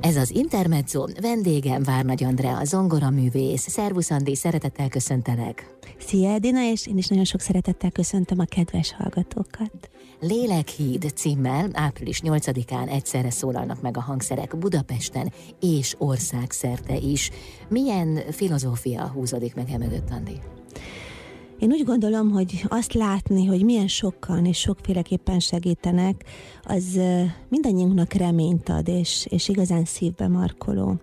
Ez az Intermezzo, vendégem Várnagy Andrea, zongoraművész. Szervusz Andi, szeretettel köszöntelek. Szia Edina, és én is nagyon sok szeretettel köszöntöm a kedves hallgatókat. Lélekhíd címmel április 8-án egyszerre szólalnak meg a hangszerek Budapesten és országszerte is. Milyen filozófia húzódik meg emögött, Andi? Én úgy gondolom, hogy azt látni, hogy milyen sokan és sokféleképpen segítenek, az mindannyiunknak reményt ad, és, és igazán szívbe markoló.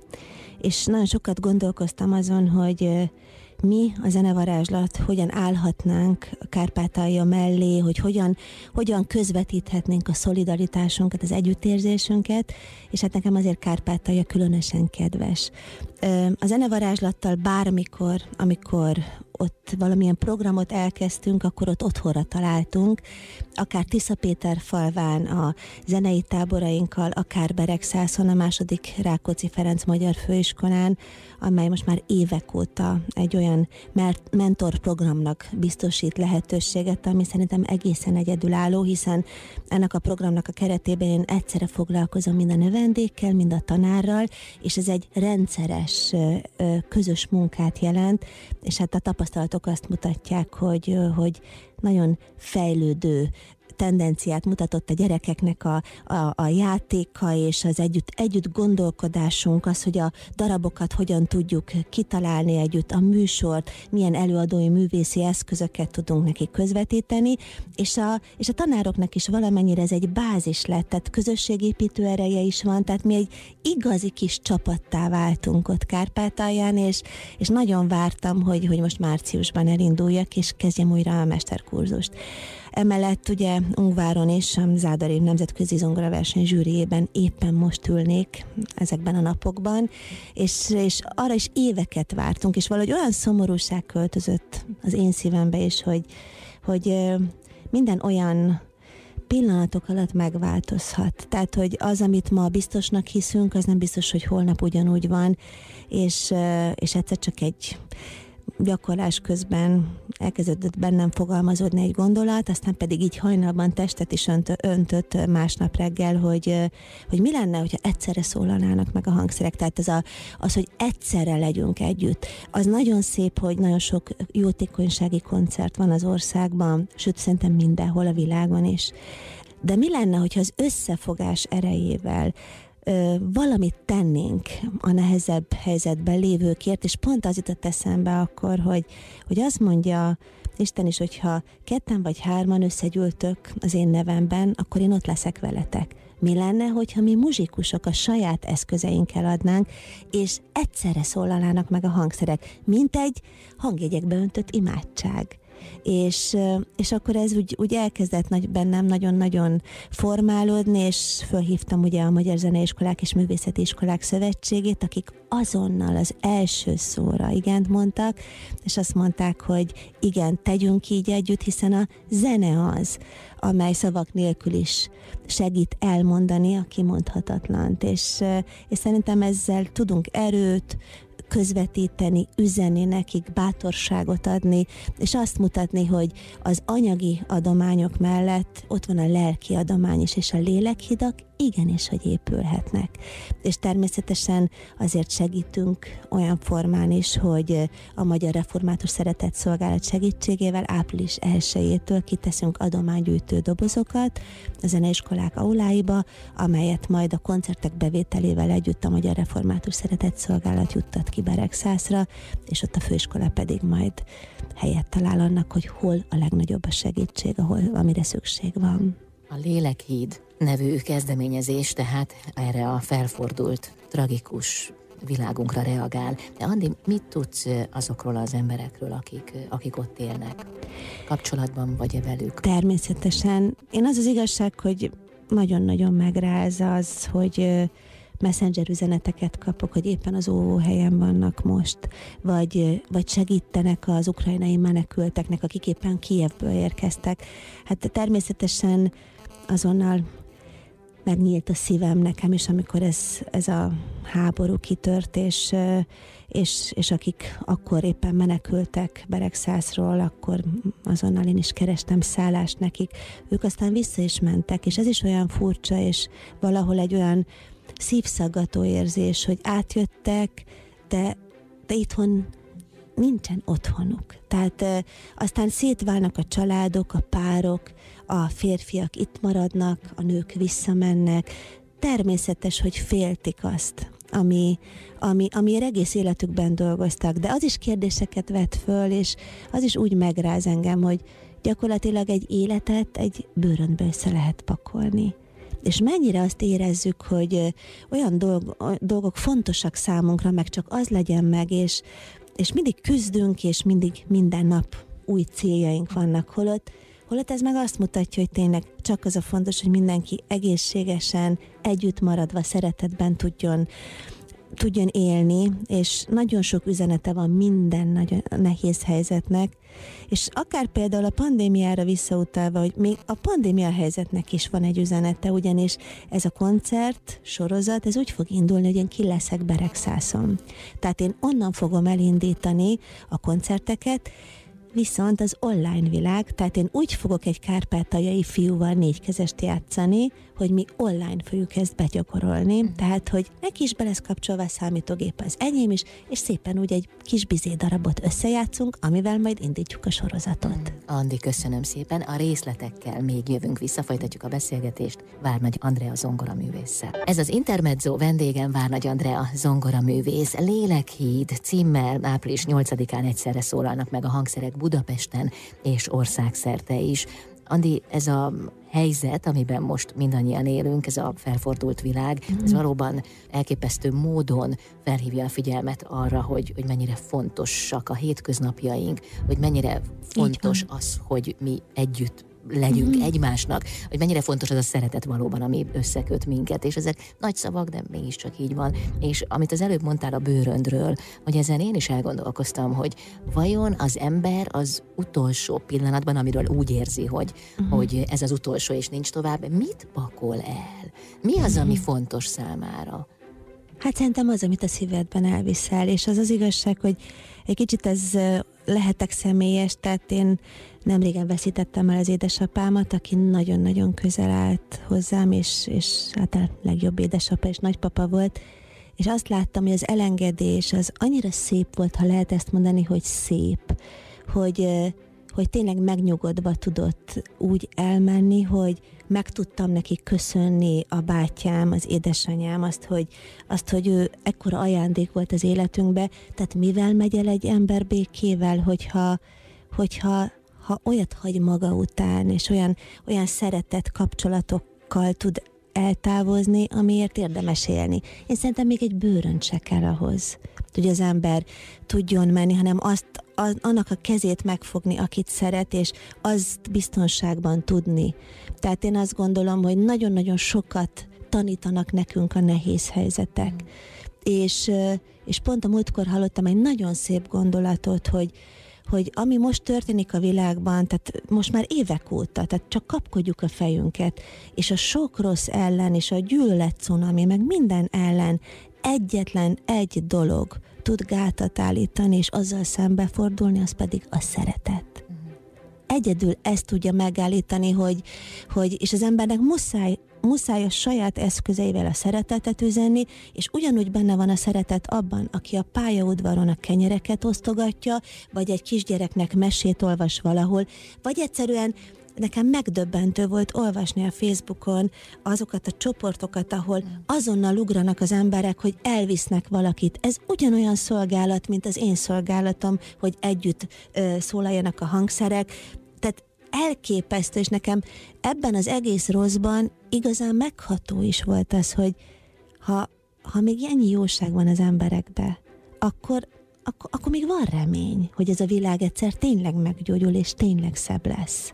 És nagyon sokat gondolkoztam azon, hogy mi a zenevarázslat hogyan állhatnánk a Kárpátalja mellé, hogy hogyan, hogyan közvetíthetnénk a szolidaritásunkat, az együttérzésünket, és hát nekem azért Kárpátalja különösen kedves. A zenevarázslattal bármikor, amikor ott valamilyen programot elkezdtünk, akkor ott otthonra találtunk, akár Tisza Péter falván a zenei táborainkkal, akár Beregszászon a második Rákóczi Ferenc Magyar Főiskolán, amely most már évek óta egy olyan mentorprogramnak biztosít lehetőséget, ami szerintem egészen egyedülálló, hiszen ennek a programnak a keretében én egyszerre foglalkozom mind a növendékkel, mind a tanárral, és ez egy rendszeres közös munkát jelent, és hát a tapasztalatok azt mutatják, hogy, hogy nagyon fejlődő tendenciát mutatott a gyerekeknek a, a, a játéka és az együtt, együtt gondolkodásunk, az, hogy a darabokat hogyan tudjuk kitalálni együtt, a műsort, milyen előadói művészi eszközöket tudunk neki közvetíteni, és a, és a tanároknak is valamennyire ez egy bázis lett, tehát közösségépítő ereje is van, tehát mi egy igazi kis csapattá váltunk ott Kárpátalján, és, és nagyon vártam, hogy, hogy most márciusban elinduljak, és kezdjem újra a mesterkurzust. Emellett ugye Ungváron és a Zádarév Nemzetközi Zongoraverseny zsűriében éppen most ülnék ezekben a napokban, és, és arra is éveket vártunk, és valahogy olyan szomorúság költözött az én szívembe is, hogy, hogy minden olyan pillanatok alatt megváltozhat. Tehát, hogy az, amit ma biztosnak hiszünk, az nem biztos, hogy holnap ugyanúgy van, és, és egyszer csak egy gyakorlás közben elkezdődött bennem fogalmazódni egy gondolat, aztán pedig így hajnalban testet is önt, öntött másnap reggel, hogy, hogy mi lenne, hogyha egyszerre szólalnának meg a hangszerek. Tehát az, a, az, hogy egyszerre legyünk együtt. Az nagyon szép, hogy nagyon sok jótékonysági koncert van az országban, sőt szerintem mindenhol a világon is. De mi lenne, hogyha az összefogás erejével valamit tennénk a nehezebb helyzetben lévőkért, és pont az jutott eszembe akkor, hogy, hogy azt mondja Isten is, hogyha ketten vagy hárman összegyűltök az én nevemben, akkor én ott leszek veletek. Mi lenne, hogyha mi muzsikusok a saját eszközeinkkel adnánk, és egyszerre szólalának meg a hangszerek, mint egy hangjegyekbe öntött imádság és, és akkor ez úgy, úgy elkezdett nagy, bennem nagyon-nagyon formálódni, és fölhívtam ugye a Magyar Zeneiskolák és Művészeti Iskolák Szövetségét, akik azonnal az első szóra igent mondtak, és azt mondták, hogy igen, tegyünk így együtt, hiszen a zene az, amely szavak nélkül is segít elmondani a kimondhatatlant, és, és szerintem ezzel tudunk erőt, közvetíteni, üzenni nekik, bátorságot adni, és azt mutatni, hogy az anyagi adományok mellett ott van a lelki adomány is, és a lélekhidak igenis, hogy épülhetnek. És természetesen azért segítünk olyan formán is, hogy a Magyar Református Szeretett Szolgálat segítségével április 1-től kiteszünk adománygyűjtő dobozokat a zeneiskolák auláiba, amelyet majd a koncertek bevételével együtt a Magyar Református Szeretett Szolgálat juttat ki Beregszászra, és ott a főiskola pedig majd helyet talál annak, hogy hol a legnagyobb a segítség, ahol, amire szükség van. A Lélekhíd nevű kezdeményezés tehát erre a felfordult, tragikus világunkra reagál. De Andi, mit tudsz azokról az emberekről, akik, akik ott élnek? Kapcsolatban vagy-e velük? Természetesen. Én az az igazság, hogy nagyon-nagyon megráz az, hogy messenger üzeneteket kapok, hogy éppen az óvóhelyen vannak most, vagy, vagy segítenek az ukrajnai menekülteknek, akik éppen Kievből érkeztek. Hát természetesen azonnal megnyílt a szívem nekem is, amikor ez, ez a háború kitört, és, és, és akik akkor éppen menekültek Beregszászról, akkor azonnal én is kerestem szállást nekik. Ők aztán vissza is mentek, és ez is olyan furcsa, és valahol egy olyan szívszaggató érzés, hogy átjöttek, de, de itthon nincsen otthonuk. Tehát e, aztán szétválnak a családok, a párok, a férfiak itt maradnak, a nők visszamennek. Természetes, hogy féltik azt, ami, ami, ami egész életükben dolgoztak, de az is kérdéseket vet föl, és az is úgy megráz engem, hogy gyakorlatilag egy életet egy bőrönbe össze lehet pakolni. És mennyire azt érezzük, hogy olyan dolg, dolgok fontosak számunkra, meg csak az legyen meg, és, és mindig küzdünk, és mindig minden nap új céljaink vannak, holott, holott ez meg azt mutatja, hogy tényleg csak az a fontos, hogy mindenki egészségesen, együtt maradva, szeretetben tudjon tudjon élni, és nagyon sok üzenete van minden nagyon nehéz helyzetnek, és akár például a pandémiára visszautalva, hogy még a pandémia helyzetnek is van egy üzenete, ugyanis ez a koncert, sorozat, ez úgy fog indulni, hogy én ki leszek Beregszászon. Tehát én onnan fogom elindítani a koncerteket, viszont az online világ, tehát én úgy fogok egy kárpátaljai fiúval négykezest játszani, hogy mi online fogjuk ezt begyakorolni, mm. tehát hogy neki is be lesz kapcsolva a számítógép az enyém is, és szépen úgy egy kis bizé darabot összejátszunk, amivel majd indítjuk a sorozatot. Mm. Andi, köszönöm szépen, a részletekkel még jövünk vissza, folytatjuk a beszélgetést Várnagy Andrea zongoraművésszel. Ez az Intermezzo vendégem Várnagy Andrea zongoraművész, Lélekhíd címmel április 8-án egyszerre szólalnak meg a hangszerek Budapesten és országszerte is. Andi, ez a helyzet, amiben most mindannyian élünk, ez a felfordult világ, mm. ez valóban elképesztő módon felhívja a figyelmet arra, hogy, hogy mennyire fontosak a hétköznapjaink, hogy mennyire fontos az, hogy mi együtt legyünk mm. egymásnak, hogy mennyire fontos az a szeretet valóban, ami összeköt minket, és ezek nagy szavak, de mégiscsak így van. És amit az előbb mondtál a bőröndről, hogy ezen én is elgondolkoztam, hogy vajon az ember az utolsó pillanatban, amiről úgy érzi, hogy, mm. hogy ez az utolsó és nincs tovább, mit pakol el? Mi az, ami mhm. fontos számára? Hát szerintem az, amit a szívedben elviszel, és az az igazság, hogy egy kicsit ez lehetek személyes, tehát én nem régen veszítettem el az édesapámat, aki nagyon-nagyon közel állt hozzám, és, és hát a legjobb édesapa és nagypapa volt, és azt láttam, hogy az elengedés az annyira szép volt, ha lehet ezt mondani, hogy szép, hogy, hogy tényleg megnyugodva tudott úgy elmenni, hogy meg tudtam neki köszönni a bátyám, az édesanyám, azt, hogy, azt, hogy ő ekkora ajándék volt az életünkbe, tehát mivel megy el egy ember békével, hogyha, hogyha ha olyat hagy maga után, és olyan, olyan szeretett kapcsolatokkal tud eltávozni, amiért érdemes élni. Én szerintem még egy bőrönt se kell ahhoz, hogy az ember tudjon menni, hanem azt, az, annak a kezét megfogni, akit szeret, és azt biztonságban tudni. Tehát én azt gondolom, hogy nagyon-nagyon sokat tanítanak nekünk a nehéz helyzetek. Mm. És, és pont a múltkor hallottam egy nagyon szép gondolatot, hogy, hogy ami most történik a világban, tehát most már évek óta, tehát csak kapkodjuk a fejünket, és a sok rossz ellen, és a gyűlölet cunami, meg minden ellen egyetlen egy dolog tud gátat állítani, és azzal szembefordulni, az pedig a szeretet. Egyedül ezt tudja megállítani, hogy, hogy és az embernek muszáj muszáj a saját eszközeivel a szeretetet üzenni, és ugyanúgy benne van a szeretet abban, aki a pályaudvaron a kenyereket osztogatja, vagy egy kisgyereknek mesét olvas valahol, vagy egyszerűen nekem megdöbbentő volt olvasni a Facebookon azokat a csoportokat, ahol azonnal ugranak az emberek, hogy elvisznek valakit. Ez ugyanolyan szolgálat, mint az én szolgálatom, hogy együtt ö, szólaljanak a hangszerek. Elképesztő, és nekem ebben az egész rosszban igazán megható is volt az, hogy ha, ha még ennyi jóság van az emberekbe, akkor, akkor, akkor még van remény, hogy ez a világ egyszer tényleg meggyógyul, és tényleg szebb lesz.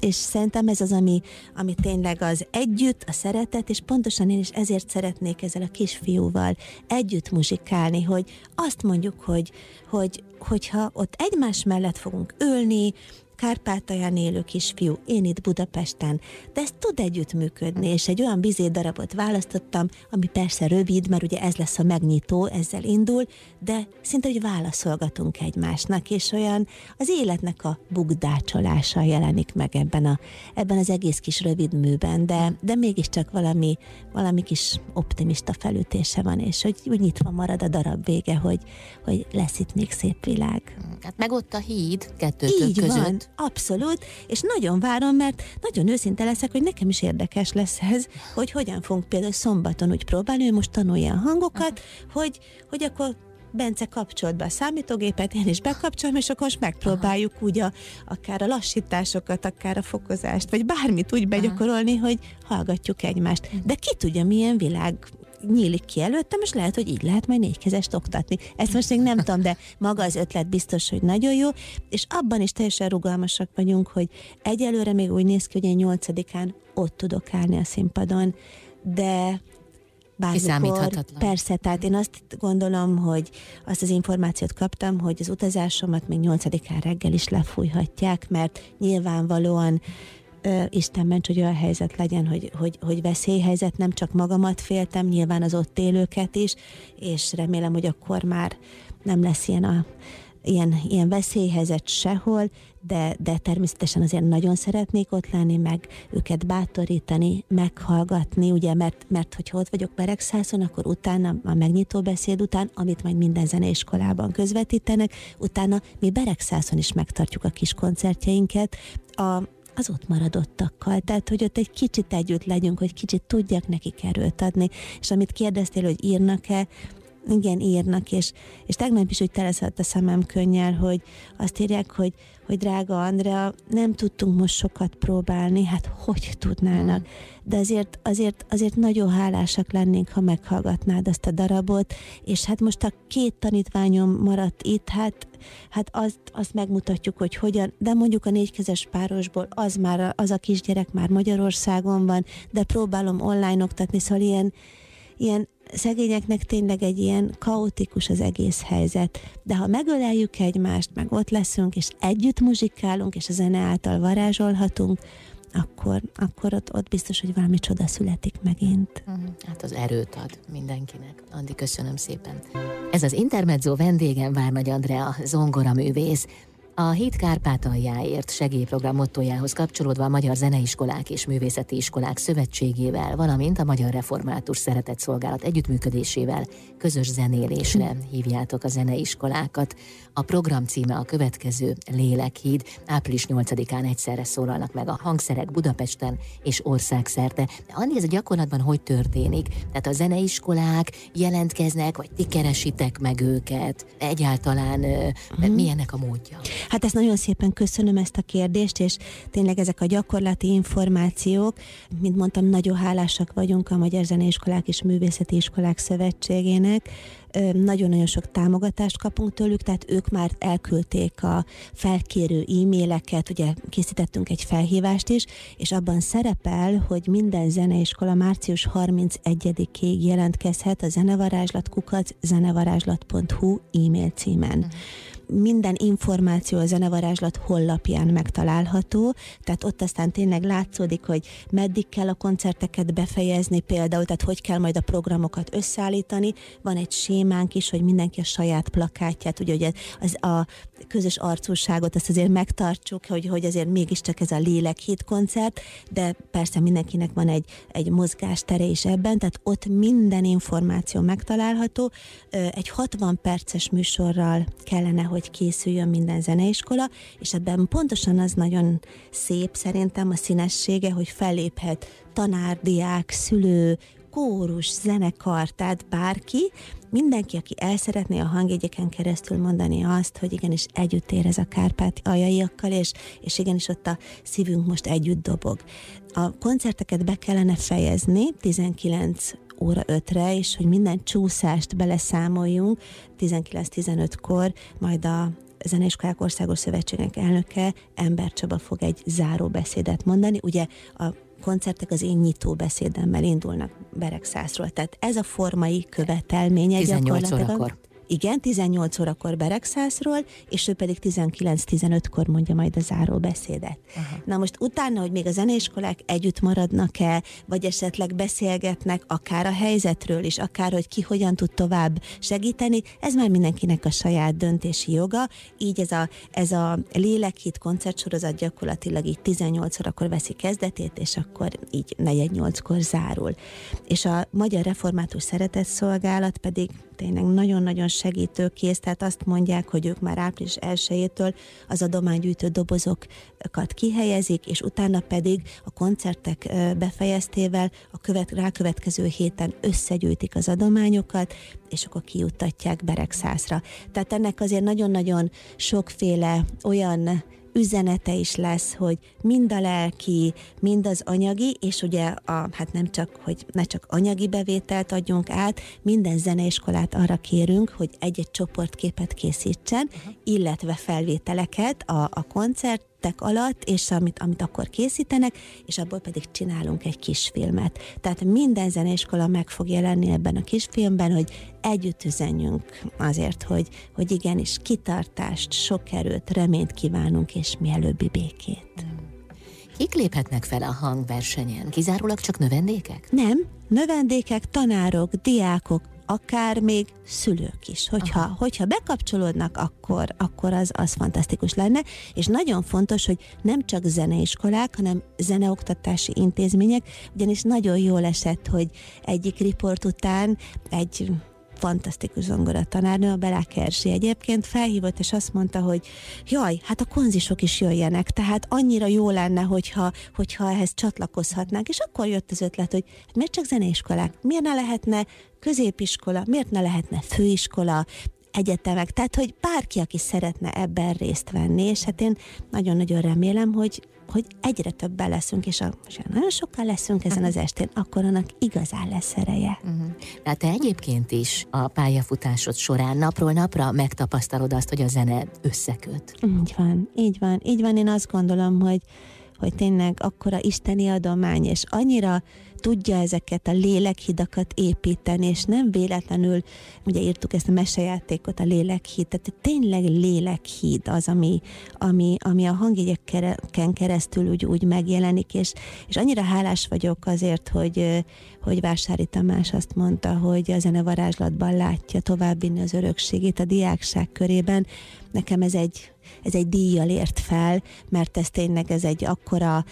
És szerintem ez az, ami, ami tényleg az együtt, a szeretet, és pontosan én is ezért szeretnék ezzel a kisfiúval együtt muzsikálni, hogy azt mondjuk, hogy, hogy hogyha ott egymás mellett fogunk ülni, Kárpátalján élő kisfiú, én itt Budapesten, de ez tud együttműködni, és egy olyan bizé darabot választottam, ami persze rövid, mert ugye ez lesz a megnyitó, ezzel indul, de szinte, hogy válaszolgatunk egymásnak, és olyan az életnek a bugdácsolása jelenik meg ebben, a, ebben az egész kis rövid műben, de, de mégiscsak valami, valami kis optimista felütése van, és hogy úgy nyitva marad a darab vége, hogy, hogy lesz itt még szép világ. Hát meg ott a híd kettőtök Így között. van, abszolút, és nagyon várom, mert nagyon őszinte leszek, hogy nekem is érdekes lesz ez, hogy hogyan fogunk például szombaton úgy próbálni, ő most tanulja a hangokat, hogy, hogy akkor Bence kapcsolt be a számítógépet, én is bekapcsolom, és akkor most megpróbáljuk Aha. úgy a, akár a lassításokat, akár a fokozást, vagy bármit úgy begyakorolni, Aha. hogy hallgatjuk egymást. De ki tudja, milyen világ nyílik ki előttem, és lehet, hogy így lehet majd négykezest oktatni. Ezt most még nem tudom, de maga az ötlet biztos, hogy nagyon jó, és abban is teljesen rugalmasak vagyunk, hogy egyelőre még úgy néz ki, hogy én nyolcadikán ott tudok állni a színpadon, de bármikor. Persze, tehát én azt gondolom, hogy azt az információt kaptam, hogy az utazásomat még nyolcadikán reggel is lefújhatják, mert nyilvánvalóan Isten ments, hogy olyan helyzet legyen, hogy, hogy, hogy veszélyhelyzet, nem csak magamat féltem, nyilván az ott élőket is, és remélem, hogy akkor már nem lesz ilyen a ilyen, ilyen veszélyhelyzet sehol, de, de természetesen azért nagyon szeretnék ott lenni, meg őket bátorítani, meghallgatni, ugye, mert, mert hogyha ott vagyok Beregszászon, akkor utána a megnyitó beszéd után, amit majd minden zeneiskolában közvetítenek, utána mi Beregszászon is megtartjuk a kis koncertjeinket, a, az ott maradottakkal, tehát hogy ott egy kicsit együtt legyünk, hogy kicsit tudjak nekik erőt adni, és amit kérdeztél, hogy írnak-e, igen, írnak, és, és tegnap is úgy teleszett a szemem könnyel, hogy azt írják, hogy, hogy drága Andrea, nem tudtunk most sokat próbálni, hát hogy tudnának? De azért, azért, azért nagyon hálásak lennénk, ha meghallgatnád azt a darabot, és hát most a két tanítványom maradt itt, hát, hát azt, azt megmutatjuk, hogy hogyan, de mondjuk a négykezes párosból az már, az a kisgyerek már Magyarországon van, de próbálom online oktatni, szóval ilyen, ilyen szegényeknek tényleg egy ilyen kaotikus az egész helyzet, de ha megöleljük egymást, meg ott leszünk, és együtt muzsikálunk, és a zene által varázsolhatunk, akkor, akkor ott, ott biztos, hogy valami csoda születik megint. Mhm. Hát az erőt ad mindenkinek. Andi, köszönöm szépen. Ez az Intermezzo vendégem Várnagy Andrea, zongora művész. A Híd Kárpátaljáért segélyprogram mottojához kapcsolódva a Magyar Zeneiskolák és Művészeti Iskolák Szövetségével, valamint a Magyar Református Szeretett Szolgálat együttműködésével közös zenélésre hívjátok a zeneiskolákat. A program címe a következő Lélekhíd. Április 8-án egyszerre szólalnak meg a hangszerek Budapesten és országszerte. De annyi ez a gyakorlatban hogy történik? Tehát a zeneiskolák jelentkeznek, vagy ti keresitek meg őket? Egyáltalán milyennek a módja? Hát ezt nagyon szépen köszönöm ezt a kérdést, és tényleg ezek a gyakorlati információk, mint mondtam, nagyon hálásak vagyunk a Magyar Zeneiskolák és Művészeti Iskolák Szövetségének, nagyon-nagyon sok támogatást kapunk tőlük, tehát ők már elküldték a felkérő e-maileket, ugye készítettünk egy felhívást is, és abban szerepel, hogy minden zeneiskola március 31-ig jelentkezhet a zenevarázslatkukat zenevarázslat.hu e-mail címen. Uh-huh minden információ a zenevarázslat hollapján megtalálható, tehát ott aztán tényleg látszódik, hogy meddig kell a koncerteket befejezni például, tehát hogy kell majd a programokat összeállítani. Van egy sémánk is, hogy mindenki a saját plakátját, ugye, hogy az a közös arcúságot azt azért megtartsuk, hogy, hogy azért mégiscsak ez a lélek hét koncert, de persze mindenkinek van egy, egy mozgástere is ebben, tehát ott minden információ megtalálható. Egy 60 perces műsorral kellene, hogy hogy készüljön minden zeneiskola, és ebben pontosan az nagyon szép szerintem a színessége, hogy felléphet tanár, diák, szülő, kórus, zenekar, tehát bárki, mindenki, aki el szeretné a hangjegyeken keresztül mondani azt, hogy igenis együtt érez a Kárpát aljaiakkal, és, és igenis ott a szívünk most együtt dobog. A koncerteket be kellene fejezni 19 óra 5-re, és hogy minden csúszást beleszámoljunk 19-15-kor, majd a Zeneiskolák Országos Szövetségnek elnöke Ember Csaba fog egy záró beszédet mondani. Ugye a koncertek az én nyitó beszédemmel indulnak Beregszászról. Tehát ez a formai követelménye 18 órakor. Igen, 18 órakor Beregszászról, és ő pedig 19-15-kor mondja majd a záró beszédet. Aha. Na most utána, hogy még a zeneiskolák együtt maradnak-e, vagy esetleg beszélgetnek akár a helyzetről is, akár hogy ki hogyan tud tovább segíteni, ez már mindenkinek a saját döntési joga, így ez a, ez a lélekhit koncertsorozat gyakorlatilag így 18 órakor veszi kezdetét, és akkor így 4-8-kor zárul. És a Magyar Református Szeretetszolgálat pedig tényleg nagyon-nagyon segítőkész, tehát azt mondják, hogy ők már április 1-től az adománygyűjtő dobozokat kihelyezik, és utána pedig a koncertek befejeztével a követ, rákövetkező héten összegyűjtik az adományokat, és akkor kijuttatják Beregszászra. Tehát ennek azért nagyon-nagyon sokféle olyan üzenete is lesz, hogy mind a lelki, mind az anyagi, és ugye a, hát nem csak, hogy ne csak anyagi bevételt adjunk át, minden zeneiskolát arra kérünk, hogy egy-egy csoportképet készítsen, uh-huh. illetve felvételeket a, a koncert tek alatt, és amit, amit akkor készítenek, és abból pedig csinálunk egy kisfilmet. Tehát minden zeneiskola meg fog jelenni ebben a kisfilmben, hogy együtt üzenjünk azért, hogy, hogy igenis kitartást, sok erőt, reményt kívánunk, és mielőbbi békét. Kik léphetnek fel a hangversenyen? Kizárólag csak növendékek? Nem, növendékek, tanárok, diákok, akár még szülők is. Hogyha, hogyha bekapcsolódnak, akkor, akkor az, az fantasztikus lenne, és nagyon fontos, hogy nem csak zeneiskolák, hanem zeneoktatási intézmények, ugyanis nagyon jól esett, hogy egyik riport után egy fantasztikus zongora tanárnő, a Belák Erzsi egyébként felhívott, és azt mondta, hogy jaj, hát a konzisok is jöjjenek, tehát annyira jó lenne, hogyha, hogyha ehhez csatlakozhatnánk, és akkor jött az ötlet, hogy miért csak zeneiskolák, miért ne lehetne középiskola, miért ne lehetne főiskola, egyetemek, tehát hogy bárki, aki szeretne ebben részt venni, és hát én nagyon-nagyon remélem, hogy hogy egyre többen leszünk, és, a, és nagyon sokkal leszünk ezen az estén, akkor annak igazán lesz ereje. Uh-huh. Tehát te egyébként is a pályafutásod során napról napra megtapasztalod azt, hogy a zene összeköt. Így van, így van. Így van, én azt gondolom, hogy hogy tényleg akkora isteni adomány, és annyira tudja ezeket a lélekhidakat építeni, és nem véletlenül, ugye írtuk ezt a mesejátékot, a lélekhíd, tehát tényleg lélekhíd az, ami, ami, ami a hangjegyeken keresztül úgy, úgy megjelenik, és, és annyira hálás vagyok azért, hogy, hogy Vásári Tamás azt mondta, hogy a zenevarázslatban látja továbbvinni az örökségét a diákság körében. Nekem ez egy, ez egy díjjal ért fel, mert ez tényleg ez egy akkora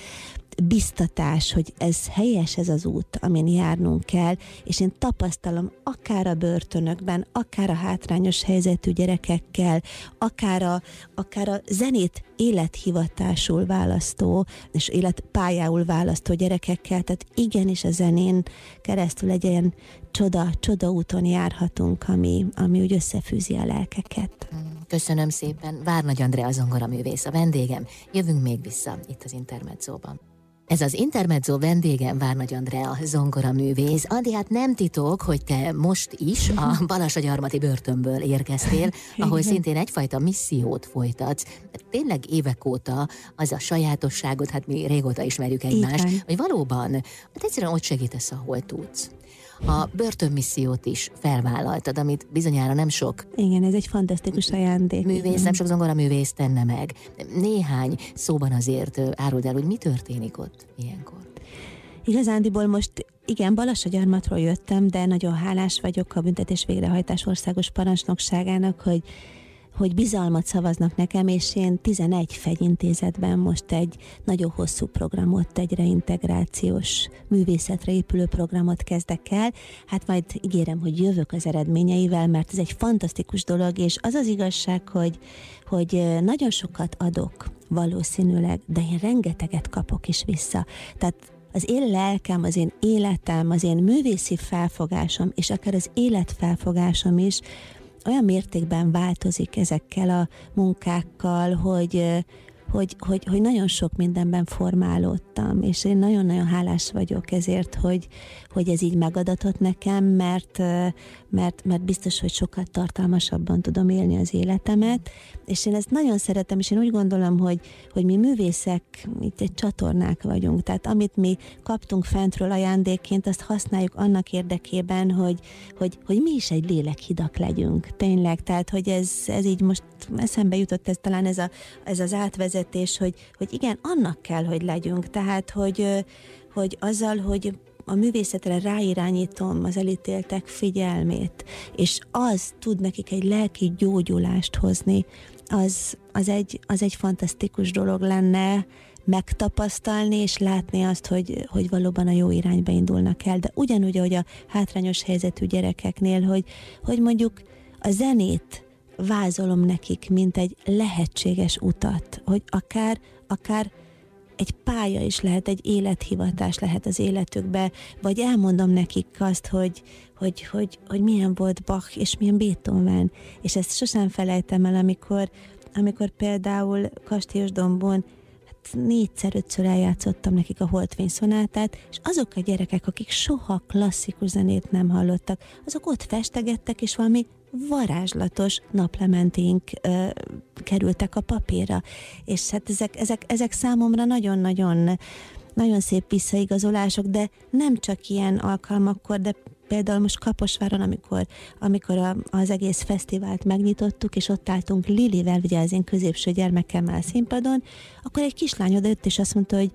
biztatás, hogy ez helyes ez az út, amin járnunk kell, és én tapasztalom akár a börtönökben, akár a hátrányos helyzetű gyerekekkel, akár a, akár a zenét élethivatásul választó, és életpályául választó gyerekekkel, tehát igenis a zenén keresztül egy ilyen csoda, csoda úton járhatunk, ami, ami úgy összefűzi a lelkeket. Köszönöm szépen. Várnagy Andrea zongora művész a vendégem. Jövünk még vissza itt az Intermedzóban. Ez az Intermezzo vendégem Várnagy Andrea, zongora művész. Andi, hát nem titok, hogy te most is a Balasagyarmati börtönből érkeztél, ahol szintén egyfajta missziót folytatsz. Tényleg évek óta az a sajátosságot, hát mi régóta ismerjük egymást, hogy valóban, hát egyszerűen ott segítesz, ahol tudsz a börtönmissziót is felvállaltad, amit bizonyára nem sok. Igen, ez egy fantasztikus ajándék. Művész, nem sok zongora művész tenne meg. Néhány szóban azért áruld el, hogy mi történik ott ilyenkor. Igazándiból most igen, Balassagyarmatról jöttem, de nagyon hálás vagyok a büntetés végrehajtás országos parancsnokságának, hogy hogy bizalmat szavaznak nekem, és én 11 fegyintézetben most egy nagyon hosszú programot, egy reintegrációs művészetre épülő programot kezdek el. Hát majd ígérem, hogy jövök az eredményeivel, mert ez egy fantasztikus dolog, és az az igazság, hogy, hogy nagyon sokat adok valószínűleg, de én rengeteget kapok is vissza. Tehát az én lelkem, az én életem, az én művészi felfogásom, és akár az életfelfogásom is olyan mértékben változik ezekkel a munkákkal, hogy hogy, hogy, hogy nagyon sok mindenben formálódtam, és én nagyon-nagyon hálás vagyok ezért, hogy, hogy ez így megadatott nekem, mert, mert, mert biztos, hogy sokkal tartalmasabban tudom élni az életemet, és én ezt nagyon szeretem, és én úgy gondolom, hogy, hogy mi művészek itt egy csatornák vagyunk, tehát amit mi kaptunk fentről ajándékként, azt használjuk annak érdekében, hogy, hogy, hogy mi is egy lélekhidak legyünk, tényleg, tehát hogy ez, ez így most eszembe jutott ez talán ez, a, ez az átvezetés, hogy, hogy igen, annak kell, hogy legyünk, tehát hogy, hogy azzal, hogy a művészetre ráirányítom az elítéltek figyelmét, és az tud nekik egy lelki gyógyulást hozni, az, az, egy, az egy fantasztikus dolog lenne megtapasztalni, és látni azt, hogy, hogy valóban a jó irányba indulnak el. De ugyanúgy, ahogy a hátrányos helyzetű gyerekeknél, hogy, hogy mondjuk a zenét vázolom nekik, mint egy lehetséges utat, hogy akár, akár egy pálya is lehet, egy élethivatás lehet az életükbe, vagy elmondom nekik azt, hogy, hogy, hogy, hogy milyen volt Bach, és milyen Beethoven. És ezt sosem felejtem el, amikor, amikor például Kastélyos Dombon hát négyszer, ötször eljátszottam nekik a Holtvény szonátát, és azok a gyerekek, akik soha klasszikus zenét nem hallottak, azok ott festegettek, és valami varázslatos naplementénk ö, kerültek a papírra. És hát ezek, ezek, ezek számomra nagyon-nagyon nagyon szép visszaigazolások, de nem csak ilyen alkalmakkor, de például most Kaposváron, amikor, amikor a, az egész fesztivált megnyitottuk, és ott álltunk Lilivel, ugye az én középső gyermekemmel a színpadon, akkor egy kislány odajött, és azt mondta, hogy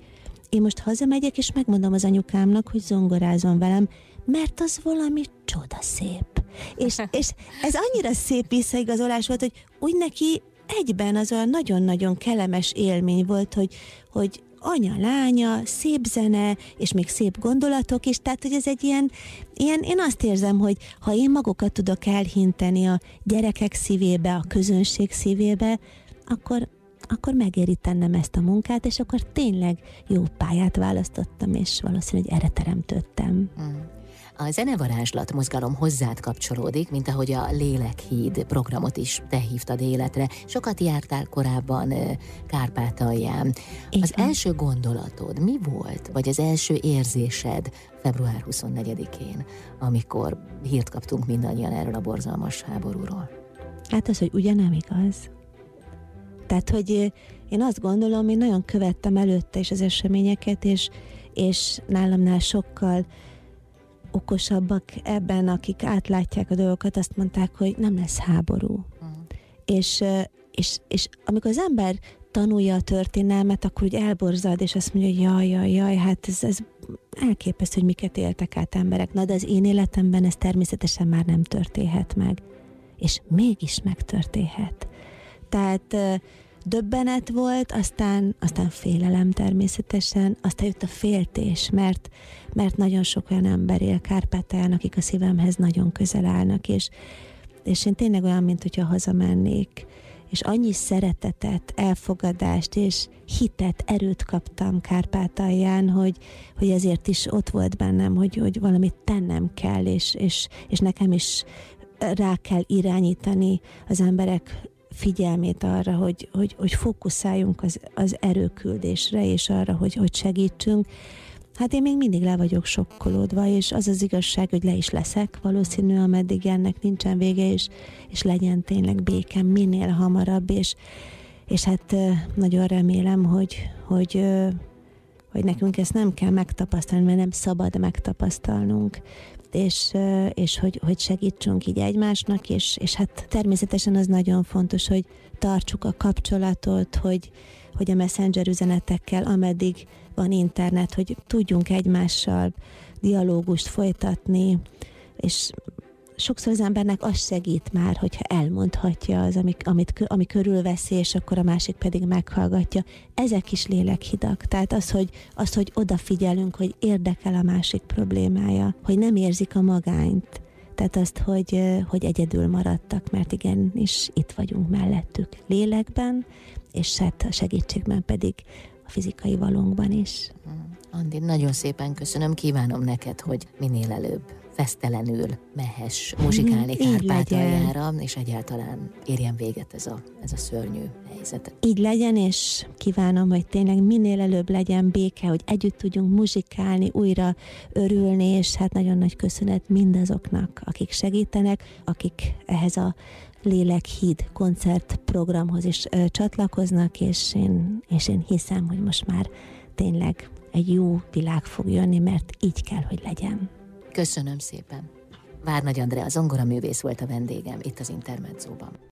én most hazamegyek, és megmondom az anyukámnak, hogy zongorázom velem, mert az valami csoda szép. És, és ez annyira szép visszaigazolás volt, hogy úgy neki egyben az olyan nagyon-nagyon kellemes élmény volt, hogy, hogy anya, lánya, szép zene, és még szép gondolatok is, tehát hogy ez egy ilyen, ilyen, én azt érzem, hogy ha én magukat tudok elhinteni a gyerekek szívébe, a közönség szívébe, akkor, akkor megéri tennem ezt a munkát, és akkor tényleg jó pályát választottam, és valószínűleg erre teremtődtem. Mm. A zenevarázslat mozgalom hozzád kapcsolódik, mint ahogy a Lélekhíd programot is te hívtad életre. Sokat jártál korábban Kárpátalján. Igen. Az első gondolatod mi volt, vagy az első érzésed február 24-én, amikor hírt kaptunk mindannyian erről a borzalmas háborúról? Hát az, hogy ugye nem igaz. Tehát, hogy én azt gondolom, én nagyon követtem előtte is az eseményeket, és, és nálamnál sokkal okosabbak ebben, akik átlátják a dolgokat, azt mondták, hogy nem lesz háború. Uh-huh. És, és, és amikor az ember tanulja a történelmet, akkor úgy elborzad, és azt mondja, hogy jaj, jaj, jaj, hát ez, ez elképesztő, hogy miket éltek át emberek. Na, de az én életemben ez természetesen már nem történhet meg. És mégis megtörténhet. Tehát döbbenet volt, aztán, aztán félelem természetesen, aztán jött a féltés, mert, mert nagyon sok olyan ember él Kárpátalján, akik a szívemhez nagyon közel állnak, és, és én tényleg olyan, mint hogyha hazamennék, és annyi szeretetet, elfogadást és hitet, erőt kaptam Kárpátalján, hogy, hogy ezért is ott volt bennem, hogy, hogy valamit tennem kell, és, és, és nekem is rá kell irányítani az emberek figyelmét arra, hogy, hogy, hogy fókuszáljunk az, az erőküldésre, és arra, hogy, hogy segítsünk. Hát én még mindig le vagyok sokkolódva, és az az igazság, hogy le is leszek valószínű, ameddig ennek nincsen vége, és, és legyen tényleg békem minél hamarabb, és, és hát nagyon remélem, hogy, hogy, hogy nekünk ezt nem kell megtapasztalni, mert nem szabad megtapasztalnunk, és, és hogy, hogy segítsünk így egymásnak, és, és hát természetesen az nagyon fontos, hogy tartsuk a kapcsolatot, hogy, hogy a messenger üzenetekkel, ameddig van internet, hogy tudjunk egymással dialógust folytatni, és sokszor az embernek az segít már, hogyha elmondhatja az, amit, amit, ami körülveszi, és akkor a másik pedig meghallgatja. Ezek is lélekhidak. Tehát az, hogy, az, hogy odafigyelünk, hogy érdekel a másik problémája, hogy nem érzik a magányt, tehát azt, hogy, hogy egyedül maradtak, mert igenis itt vagyunk mellettük lélekben, és hát a segítségben pedig fizikai valónkban is. Andi, nagyon szépen köszönöm, kívánom neked, hogy minél előbb fesztelenül mehess muzsikálni Kárpátaljára, és egyáltalán érjen véget ez a, ez a szörnyű helyzet. Így legyen, és kívánom, hogy tényleg minél előbb legyen béke, hogy együtt tudjunk muzsikálni, újra örülni, és hát nagyon nagy köszönet mindazoknak, akik segítenek, akik ehhez a Lélekhíd koncertprogramhoz is ö, csatlakoznak, és én, és én hiszem, hogy most már tényleg egy jó világ fog jönni, mert így kell, hogy legyen. Köszönöm szépen. Várnagy Andrea, zongora művész volt a vendégem itt az Intermedzóban.